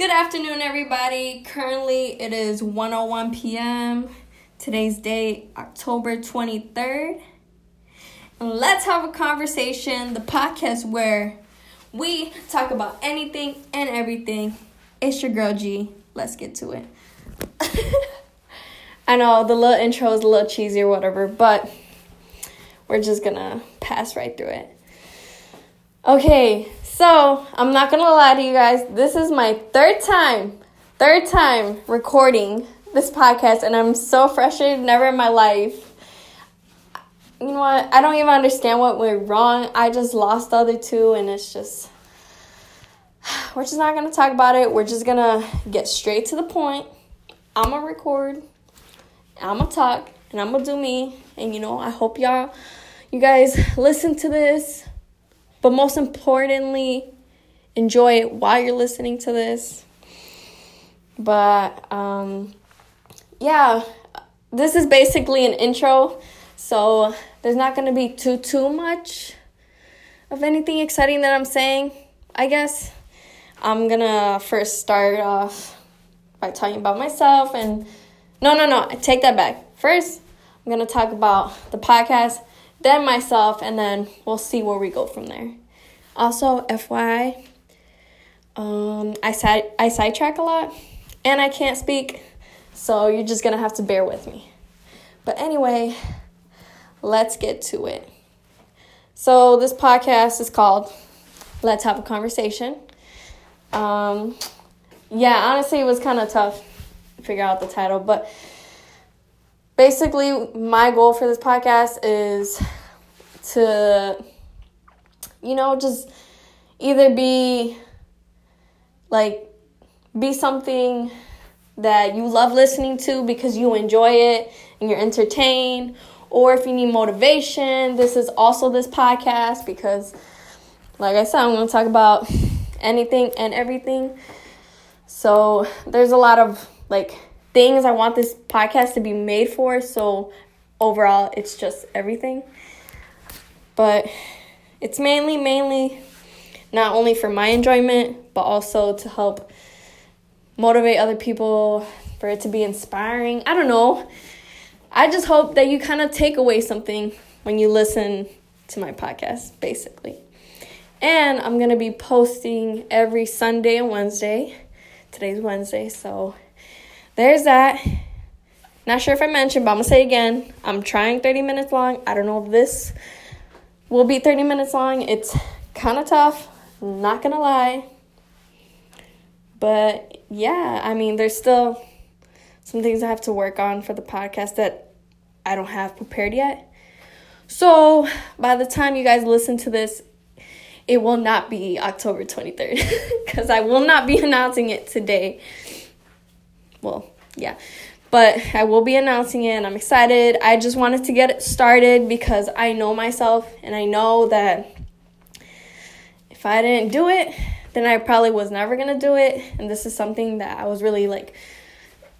Good afternoon, everybody. Currently, it is 1:01 p.m. Today's date, October 23rd. And let's have a conversation, the podcast where we talk about anything and everything. It's your girl G. Let's get to it. I know the little intro is a little cheesy or whatever, but we're just gonna pass right through it. Okay, so I'm not gonna lie to you guys. This is my third time, third time recording this podcast, and I'm so frustrated. Never in my life. You know what? I don't even understand what went wrong. I just lost the other two, and it's just. We're just not gonna talk about it. We're just gonna get straight to the point. I'm gonna record. I'm gonna talk, and I'm gonna do me. And you know, I hope y'all, you guys, listen to this but most importantly, enjoy it while you're listening to this. But um, yeah, this is basically an intro, so there's not going to be too too much of anything exciting that I'm saying. I guess I'm gonna first start off by talking about myself and no no no I take that back first i'm gonna talk about the podcast then myself, and then we'll see where we go from there. Also, FYI, um, I side I sidetrack a lot, and I can't speak, so you're just gonna have to bear with me. But anyway, let's get to it. So this podcast is called "Let's Have a Conversation." Um, yeah, honestly, it was kind of tough to figure out the title, but basically, my goal for this podcast is to, you know, just either be like, be something that you love listening to because you enjoy it and you're entertained, or if you need motivation, this is also this podcast because, like I said, I'm going to talk about anything and everything. So, there's a lot of like things I want this podcast to be made for. So overall, it's just everything. But it's mainly, mainly not only for my enjoyment, but also to help motivate other people, for it to be inspiring. I don't know. I just hope that you kind of take away something when you listen to my podcast, basically. And I'm going to be posting every Sunday and Wednesday. Today's Wednesday, so there's that. Not sure if I mentioned, but I'm gonna say again. I'm trying 30 minutes long. I don't know if this will be 30 minutes long. It's kind of tough, not gonna lie. But yeah, I mean, there's still some things I have to work on for the podcast that I don't have prepared yet. So by the time you guys listen to this, it will not be October 23rd because I will not be announcing it today well, yeah. But I will be announcing it and I'm excited. I just wanted to get it started because I know myself and I know that if I didn't do it, then I probably was never to do it. And this is something that I was really like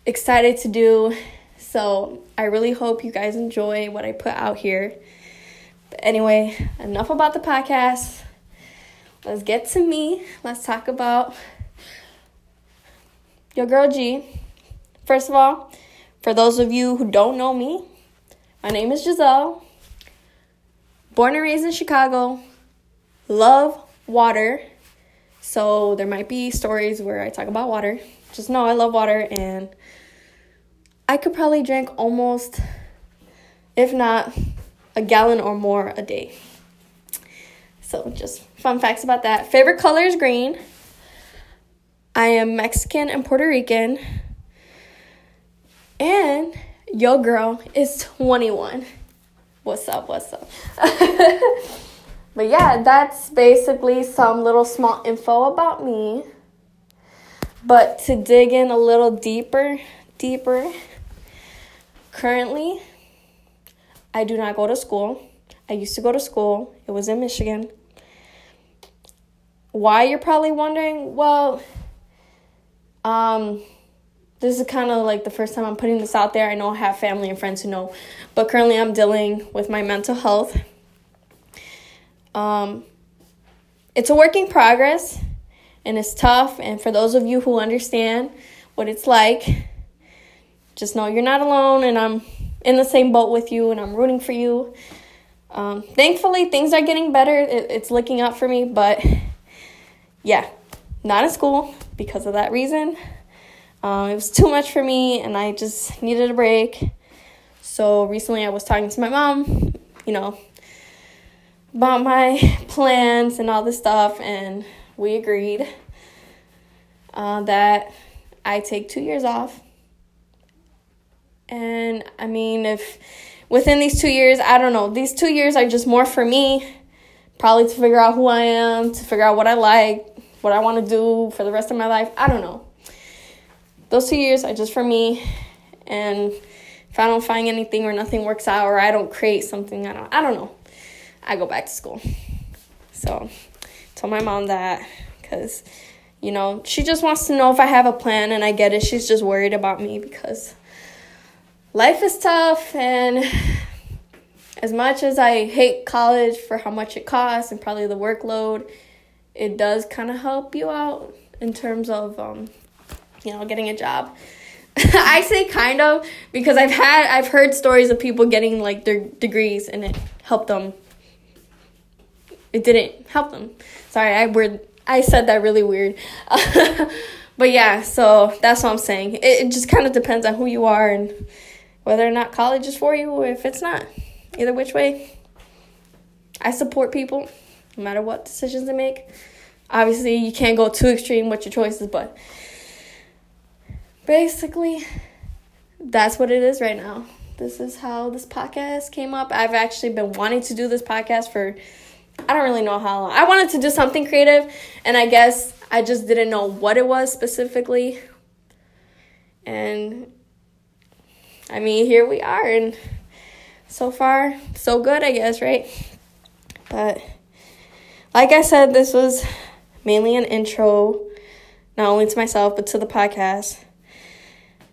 excited to do. So I really hope you guys enjoy what I put out here. But anyway, enough about the podcast. Let's get to me. Let's talk about your girl G. First of all, for those of you who don't know me, my name is Giselle. Born and raised in Chicago. Love water. So there might be stories where I talk about water. Just know I love water and I could probably drink almost, if not a gallon or more a day. So just fun facts about that. Favorite color is green. I am Mexican and Puerto Rican. And your girl is 21. What's up? What's up? but yeah, that's basically some little small info about me. But to dig in a little deeper, deeper, currently, I do not go to school. I used to go to school, it was in Michigan. Why you're probably wondering? Well, um, this is kind of like the first time I'm putting this out there. I know I have family and friends who know, but currently I'm dealing with my mental health. Um, it's a work in progress, and it's tough. And for those of you who understand what it's like, just know you're not alone, and I'm in the same boat with you, and I'm rooting for you. Um, thankfully, things are getting better. It, it's looking up for me, but yeah, not in school because of that reason. Um, it was too much for me, and I just needed a break. So recently, I was talking to my mom, you know, about my plans and all this stuff, and we agreed uh, that I take two years off. And I mean, if within these two years, I don't know, these two years are just more for me, probably to figure out who I am, to figure out what I like, what I want to do for the rest of my life. I don't know. Those two years are just for me, and if I don't find anything or nothing works out or I don't create something, I don't, I don't know. I go back to school. So, told my mom that because, you know, she just wants to know if I have a plan, and I get it. She's just worried about me because life is tough and as much as I hate college for how much it costs and probably the workload, it does kind of help you out in terms of um, you know getting a job. I say kind of because I've had I've heard stories of people getting like their degrees and it helped them. It didn't help them. Sorry, I word I said that really weird. but yeah, so that's what I'm saying. It, it just kind of depends on who you are and whether or not college is for you or if it's not. Either which way, I support people no matter what decisions they make. Obviously, you can't go too extreme with your choices, but basically, that's what it is right now. This is how this podcast came up. I've actually been wanting to do this podcast for I don't really know how long. I wanted to do something creative, and I guess I just didn't know what it was specifically. And I mean, here we are, and so far, so good, I guess, right? But like I said, this was mainly an intro, not only to myself, but to the podcast.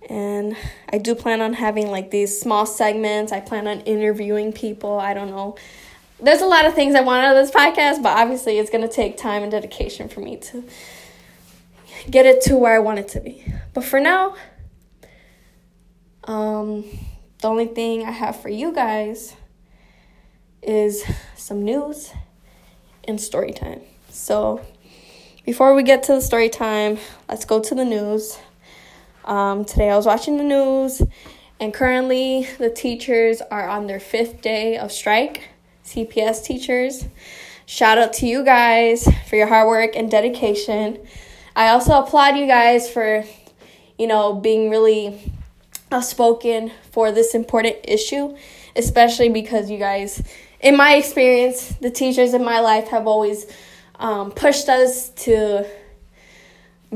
And I do plan on having like these small segments. I plan on interviewing people. I don't know. There's a lot of things I want out of this podcast, but obviously it's going to take time and dedication for me to get it to where I want it to be. But for now, um, the only thing I have for you guys is some news and story time. So, before we get to the story time, let's go to the news. Um, today I was watching the news, and currently the teachers are on their fifth day of strike. CPS teachers. Shout out to you guys for your hard work and dedication. I also applaud you guys for, you know, being really outspoken for this important issue, especially because you guys, in my experience, the teachers in my life have always um, pushed us to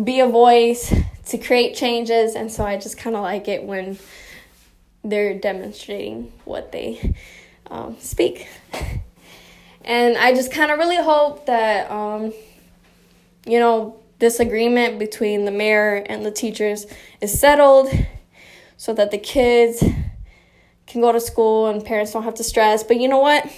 be a voice, to create changes, and so I just kind of like it when they're demonstrating what they um, speak. and I just kind of really hope that, um, you know, this agreement between the mayor and the teachers is settled so that the kids can go to school and parents don't have to stress. But you know what?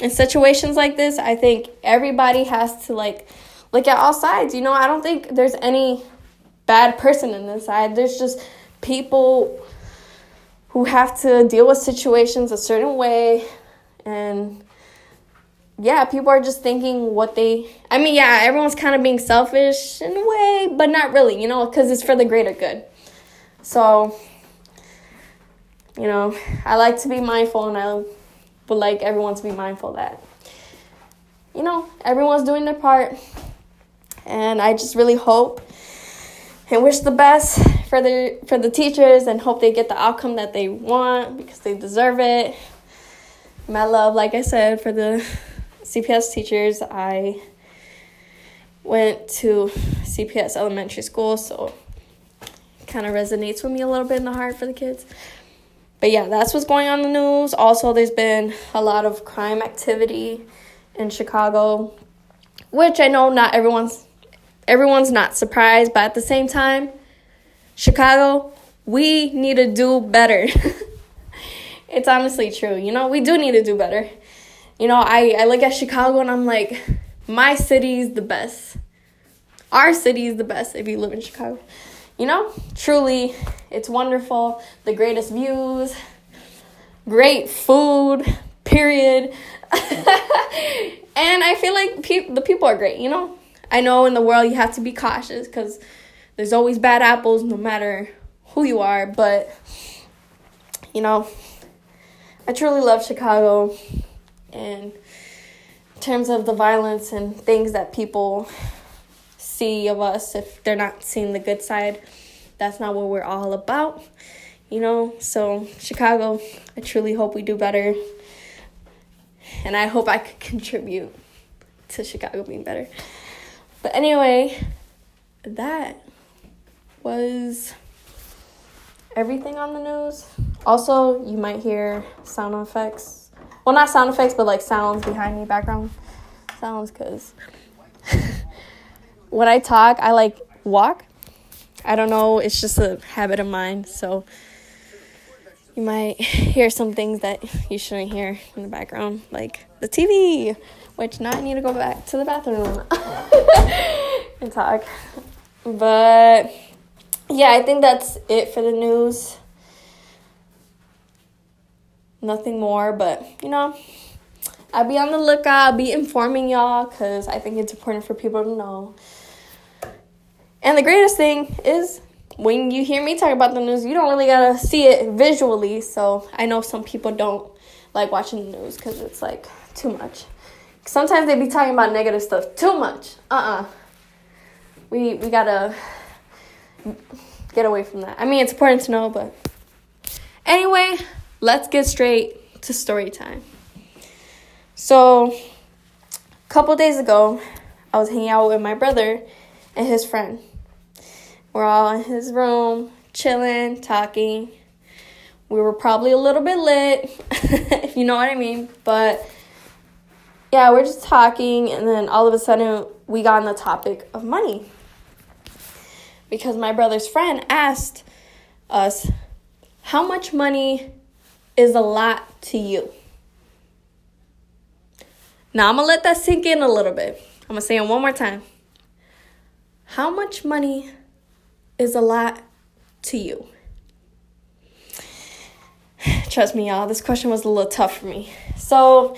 In situations like this, I think everybody has to like look at all sides. You know, I don't think there's any bad person in this side. There's just people who have to deal with situations a certain way and yeah, people are just thinking what they I mean, yeah, everyone's kind of being selfish in a way, but not really, you know, cuz it's for the greater good. So, you know, I like to be mindful and I would like everyone to be mindful that, you know, everyone's doing their part. And I just really hope and wish the best for the for the teachers and hope they get the outcome that they want because they deserve it. My love, like I said, for the CPS teachers, I went to CPS elementary school, so it kind of resonates with me a little bit in the heart for the kids. But yeah, that's what's going on the news. Also, there's been a lot of crime activity in Chicago, which I know not everyone's everyone's not surprised, but at the same time, Chicago, we need to do better. it's honestly true. You know, we do need to do better. You know, I, I look at Chicago and I'm like, my city's the best. our city is the best if you live in Chicago. You know, truly, it's wonderful. The greatest views, great food, period. and I feel like pe- the people are great, you know? I know in the world you have to be cautious because there's always bad apples no matter who you are, but you know, I truly love Chicago and in terms of the violence and things that people see of us if they're not seeing the good side, that's not what we're all about. You know, so Chicago, I truly hope we do better. And I hope I could contribute to Chicago being better. But anyway, that was everything on the news. Also, you might hear sound effects. Well, not sound effects, but like sounds behind me, background sounds, because when I talk, I like walk. I don't know, it's just a habit of mine. So you might hear some things that you shouldn't hear in the background, like the TV, which now I need to go back to the bathroom and talk. But yeah, I think that's it for the news. Nothing more, but you know, I'll be on the lookout, I'll be informing y'all because I think it's important for people to know. And the greatest thing is when you hear me talk about the news, you don't really gotta see it visually. So I know some people don't like watching the news because it's like too much. Sometimes they be talking about negative stuff too much. Uh uh-uh. uh We we gotta get away from that. I mean, it's important to know, but anyway, let's get straight to story time. So, a couple days ago, I was hanging out with my brother and his friend. We're all in his room, chilling, talking. We were probably a little bit lit, if you know what I mean. But yeah, we're just talking, and then all of a sudden, we got on the topic of money because my brother's friend asked us, How much money is a lot to you? Now I'm gonna let that sink in a little bit. I'm gonna say it one more time. How much money is a lot to you? Trust me, y'all, this question was a little tough for me. So,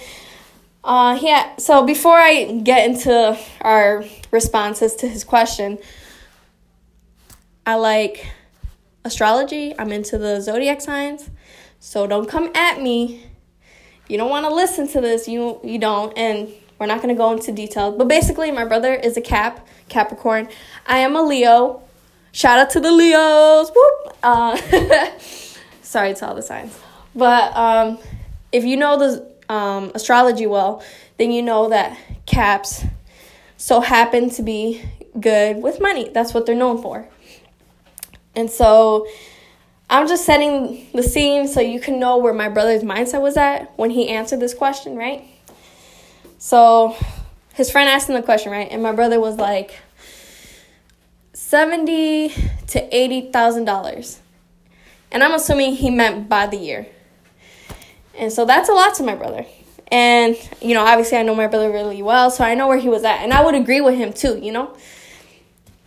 uh, yeah, so before I get into our responses to his question, I like astrology. I'm into the zodiac signs. So don't come at me. You don't want to listen to this. You you don't and we're not going to go into detail. But basically my brother is a Cap, Capricorn. I am a Leo. Shout out to the Leos. Whoop. Uh, sorry to all the signs. But um, if you know the um, astrology well, then you know that Caps so happen to be good with money. That's what they're known for. And so I'm just setting the scene so you can know where my brother's mindset was at when he answered this question, right? So his friend asked him the question, right? And my brother was like, seventy to eighty thousand dollars. And I'm assuming he meant by the year. And so that's a lot to my brother. And, you know, obviously I know my brother really well, so I know where he was at. And I would agree with him too, you know?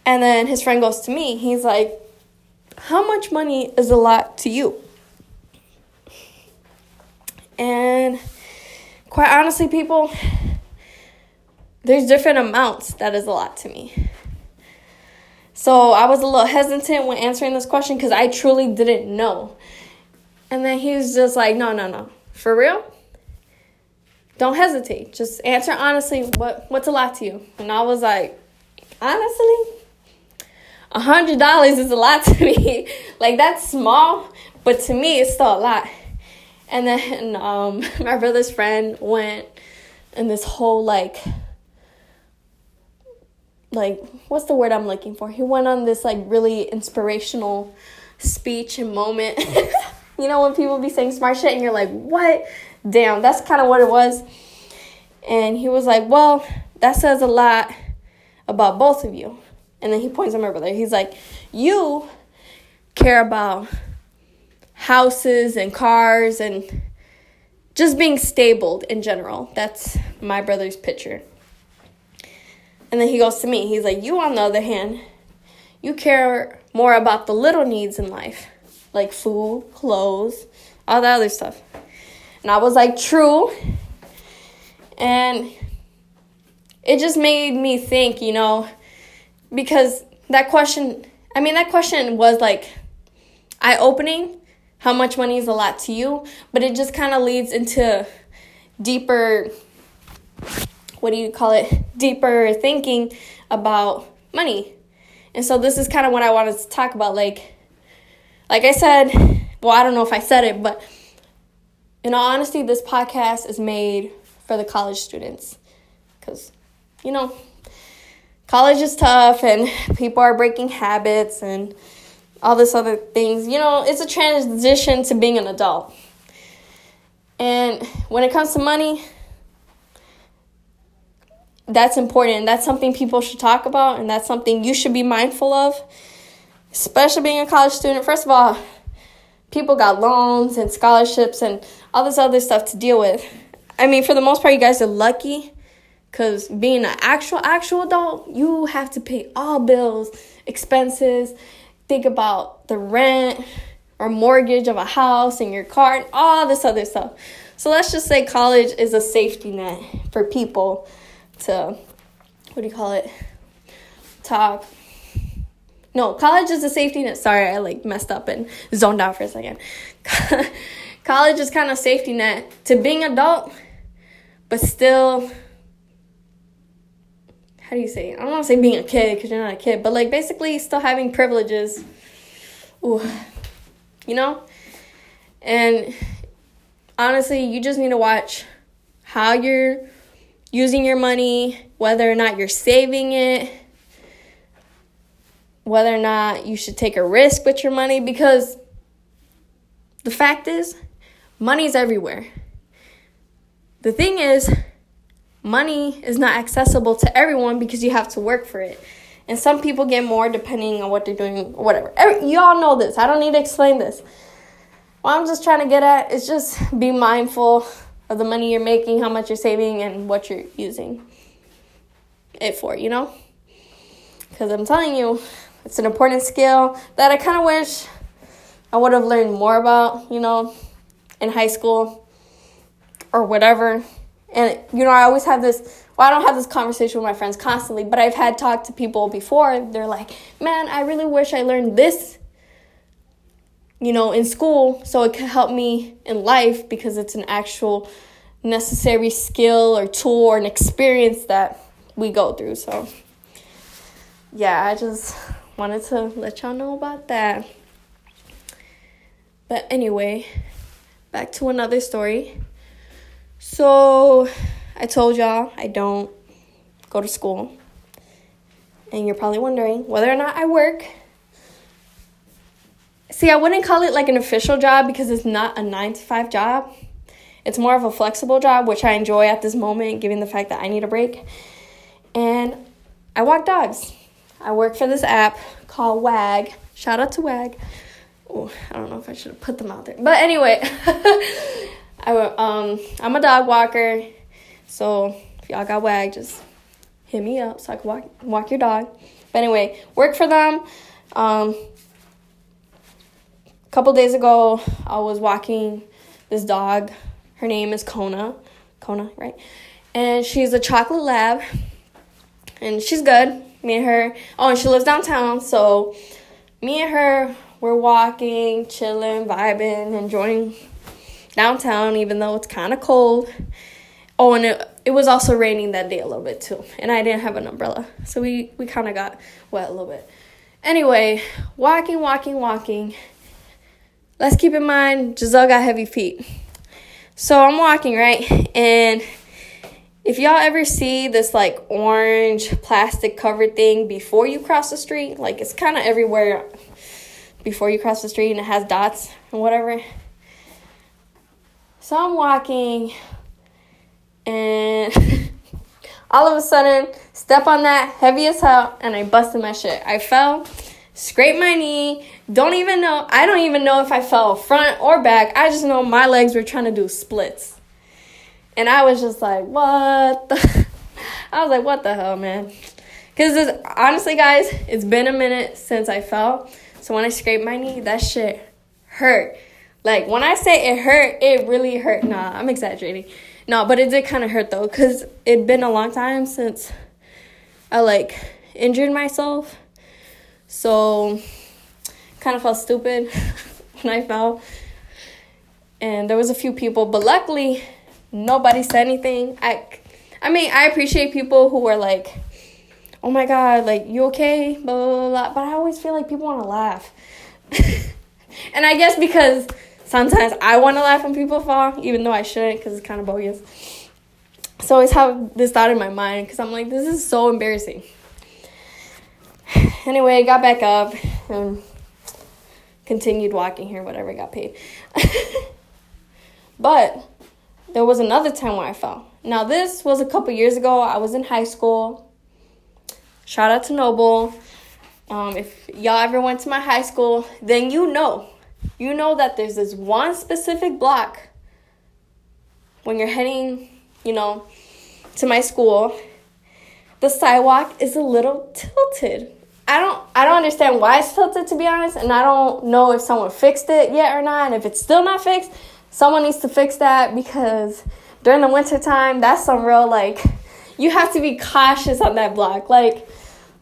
And then his friend goes to me. He's like, how much money is a lot to you? And quite honestly, people, there's different amounts that is a lot to me. So I was a little hesitant when answering this question because I truly didn't know. And then he was just like, no, no, no. For real? Don't hesitate. Just answer honestly what what's a lot to you. And I was like, honestly, a hundred dollars is a lot to me. like that's small, but to me it's still a lot. And then um, my brother's friend went in this whole like like what's the word I'm looking for? He went on this like really inspirational speech and moment. You know when people be saying smart shit and you're like, "What?" Damn, that's kind of what it was. And he was like, "Well, that says a lot about both of you." And then he points at my brother. He's like, You care about houses and cars and just being stabled in general. That's my brother's picture. And then he goes to me. He's like, You, on the other hand, you care more about the little needs in life, like food, clothes, all that other stuff. And I was like, True. And it just made me think, you know, because that question, I mean, that question was like eye opening. How much money is a lot to you? But it just kind of leads into deeper, what do you call it? Deeper thinking about money. And so this is kind of what I wanted to talk about. Like, like I said, well, I don't know if I said it, but in all honesty, this podcast is made for the college students. Because, you know, college is tough and people are breaking habits and all this other things. You know, it's a transition to being an adult. And when it comes to money, that's important. That's something people should talk about, and that's something you should be mindful of, especially being a college student. First of all, people got loans and scholarships and all this other stuff to deal with. I mean, for the most part, you guys are lucky because being an actual, actual adult, you have to pay all bills, expenses, think about the rent or mortgage of a house and your car and all this other stuff. So let's just say college is a safety net for people to, what do you call it? Talk. No, college is a safety net. Sorry, I like messed up and zoned out for a second. college is kind of safety net to being adult, but still how do you say? I don't want to say being a kid because you're not a kid, but like basically still having privileges. Ooh, you know? And honestly, you just need to watch how you're using your money, whether or not you're saving it, whether or not you should take a risk with your money because the fact is, money's everywhere. The thing is, money is not accessible to everyone because you have to work for it. And some people get more depending on what they're doing, or whatever. Every, you all know this. I don't need to explain this. What I'm just trying to get at is just be mindful of the money you're making, how much you're saving, and what you're using it for, you know? Because I'm telling you, it's an important skill that I kind of wish I would have learned more about, you know, in high school or whatever. And you know, I always have this. Well, I don't have this conversation with my friends constantly, but I've had talked to people before. They're like, "Man, I really wish I learned this." You know, in school, so it could help me in life because it's an actual necessary skill or tool or an experience that we go through. So, yeah, I just wanted to let y'all know about that. But anyway, back to another story. So, I told y'all I don't go to school. And you're probably wondering whether or not I work. See, I wouldn't call it like an official job because it's not a 9 to 5 job. It's more of a flexible job, which I enjoy at this moment, given the fact that I need a break. And I walk dogs. I work for this app called WAG. Shout out to WAG. Oh, I don't know if I should have put them out there. But anyway, I um I'm a dog walker, so if y'all got wag, just hit me up so I can walk walk your dog. But anyway, work for them. Um, a couple days ago, I was walking this dog. Her name is Kona. Kona, right? And she's a chocolate lab, and she's good. Me and her. Oh, and she lives downtown, so me and her we're walking, chilling, vibing, enjoying downtown, even though it's kind of cold. Oh, and it, it was also raining that day a little bit too, and I didn't have an umbrella, so we, we kind of got wet a little bit. Anyway, walking, walking, walking. Let's keep in mind, Giselle got heavy feet. So I'm walking, right? And if y'all ever see this like orange plastic covered thing before you cross the street, like it's kind of everywhere before you cross the street and it has dots and whatever. So I'm walking, and all of a sudden, step on that heavy as hell, and I busted my shit. I fell, scraped my knee. Don't even know. I don't even know if I fell front or back. I just know my legs were trying to do splits, and I was just like, "What?" The? I was like, "What the hell, man?" Because honestly, guys, it's been a minute since I fell. So when I scraped my knee, that shit hurt. Like when I say it hurt, it really hurt. Nah, I'm exaggerating. No, but it did kind of hurt though, cause it'd been a long time since I like injured myself. So kind of felt stupid when I fell. And there was a few people, but luckily nobody said anything. I I mean, I appreciate people who are like, "Oh my god, like you okay?" blah blah blah. But I always feel like people want to laugh. and I guess because sometimes I want to laugh when people fall, even though I shouldn't because it's kind of bogus. So I always have this thought in my mind because I'm like, this is so embarrassing. Anyway, I got back up and continued walking here, whatever, got paid. but there was another time where I fell. Now, this was a couple years ago. I was in high school. Shout out to Noble. Um, if y'all ever went to my high school, then you know you know that there's this one specific block when you're heading, you know, to my school, the sidewalk is a little tilted. I don't I don't understand why it's tilted to be honest, and I don't know if someone fixed it yet or not. And if it's still not fixed, someone needs to fix that because during the winter time, that's some real like you have to be cautious on that block. Like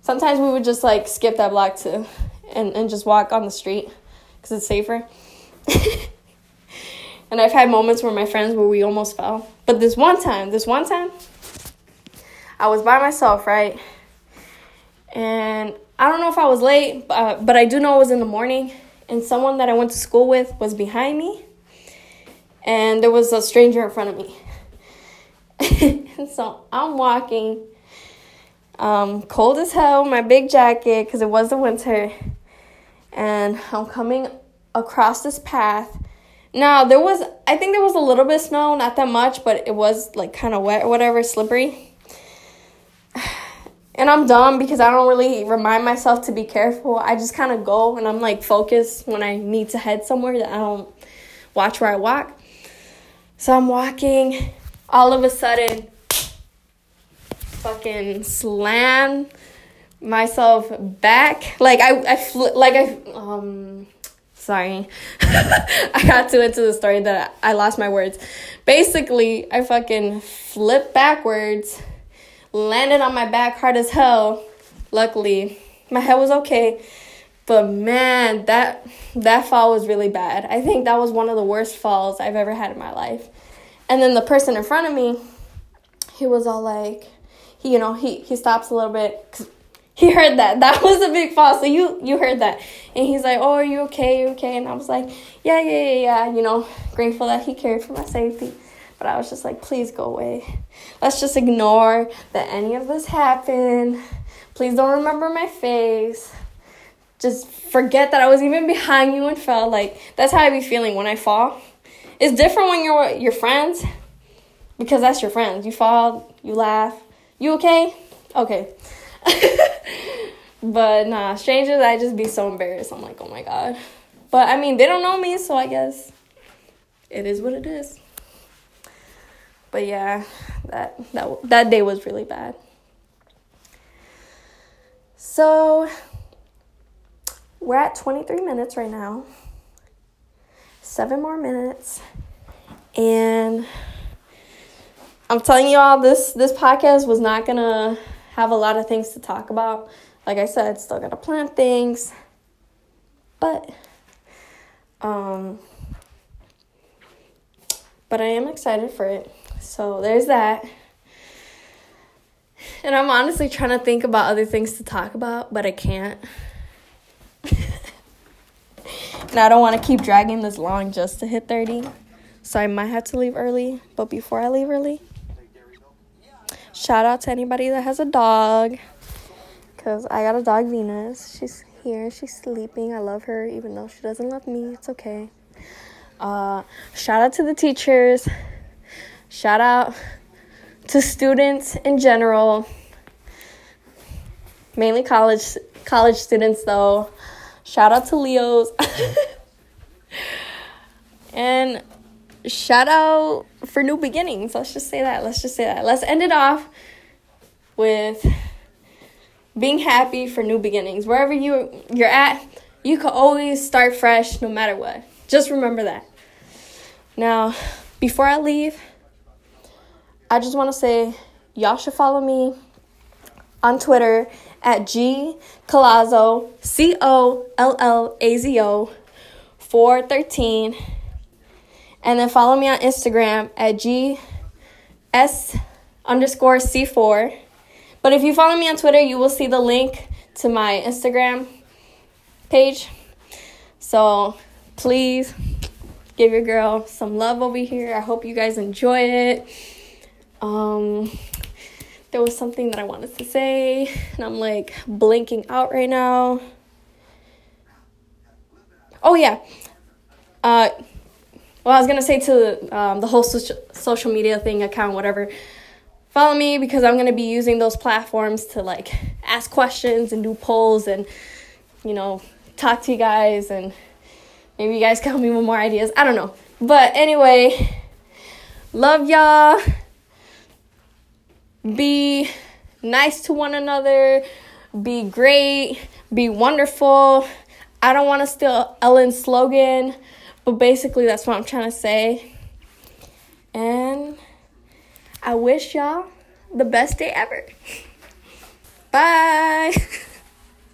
sometimes we would just like skip that block to and, and just walk on the street because it's safer. and I've had moments where my friends where we almost fell. But this one time, this one time, I was by myself, right? And I don't know if I was late, but, but I do know it was in the morning. And someone that I went to school with was behind me. And there was a stranger in front of me. so I'm walking, um, cold as hell, my big jacket, because it was the winter and I'm coming across this path. Now, there was, I think there was a little bit of snow, not that much, but it was like kind of wet or whatever, slippery. And I'm dumb because I don't really remind myself to be careful. I just kind of go and I'm like focused when I need to head somewhere that I don't watch where I walk. So I'm walking, all of a sudden, fucking slam myself back. Like I, I fl- like I um sorry. I got too into the story that I lost my words. Basically, I fucking flipped backwards, landed on my back hard as hell. Luckily, my head was okay. But man, that that fall was really bad. I think that was one of the worst falls I've ever had in my life. And then the person in front of me, he was all like, he you know he he stops a little bit he heard that. That was a big fall. So you you heard that. And he's like, Oh, are you okay? You okay? And I was like, Yeah, yeah, yeah, yeah. You know, grateful that he cared for my safety. But I was just like, please go away. Let's just ignore that any of this happened. Please don't remember my face. Just forget that I was even behind you and fell. Like that's how I be feeling when I fall. It's different when you're your friends because that's your friends. You fall, you laugh. You okay? Okay. but nah, strangers, I just be so embarrassed. I'm like, oh my god. But I mean, they don't know me, so I guess it is what it is. But yeah, that that that day was really bad. So we're at 23 minutes right now. Seven more minutes. And I'm telling you all this this podcast was not going to have a lot of things to talk about. Like I said, still gotta plan things. But um but I am excited for it. So there's that. And I'm honestly trying to think about other things to talk about, but I can't. And I don't want to keep dragging this long just to hit 30. So I might have to leave early. But before I leave early, Shout out to anybody that has a dog. Because I got a dog, Venus. She's here. She's sleeping. I love her, even though she doesn't love me. It's okay. Uh, shout out to the teachers. Shout out to students in general. Mainly college college students though. Shout out to Leos. and shout out for new beginnings. Let's just say that. Let's just say that. Let's end it off with being happy for new beginnings. Wherever you you're at, you can always start fresh no matter what. Just remember that. Now, before I leave, I just want to say y'all should follow me on Twitter at G Collazo, C O L L A Z O 413. And then follow me on Instagram at G S underscore C4. But if you follow me on Twitter, you will see the link to my Instagram page. So please give your girl some love over here. I hope you guys enjoy it. Um, there was something that I wanted to say, and I'm like blinking out right now. Oh, yeah. Uh, well, I was gonna say to um, the whole social social media thing, account, whatever. Follow me because I'm gonna be using those platforms to like ask questions and do polls and you know talk to you guys and maybe you guys can help me with more ideas. I don't know, but anyway, love y'all. Be nice to one another. Be great. Be wonderful. I don't want to steal Ellen's slogan, but basically that's what I'm trying to say. And I wish y'all the best day ever. Bye.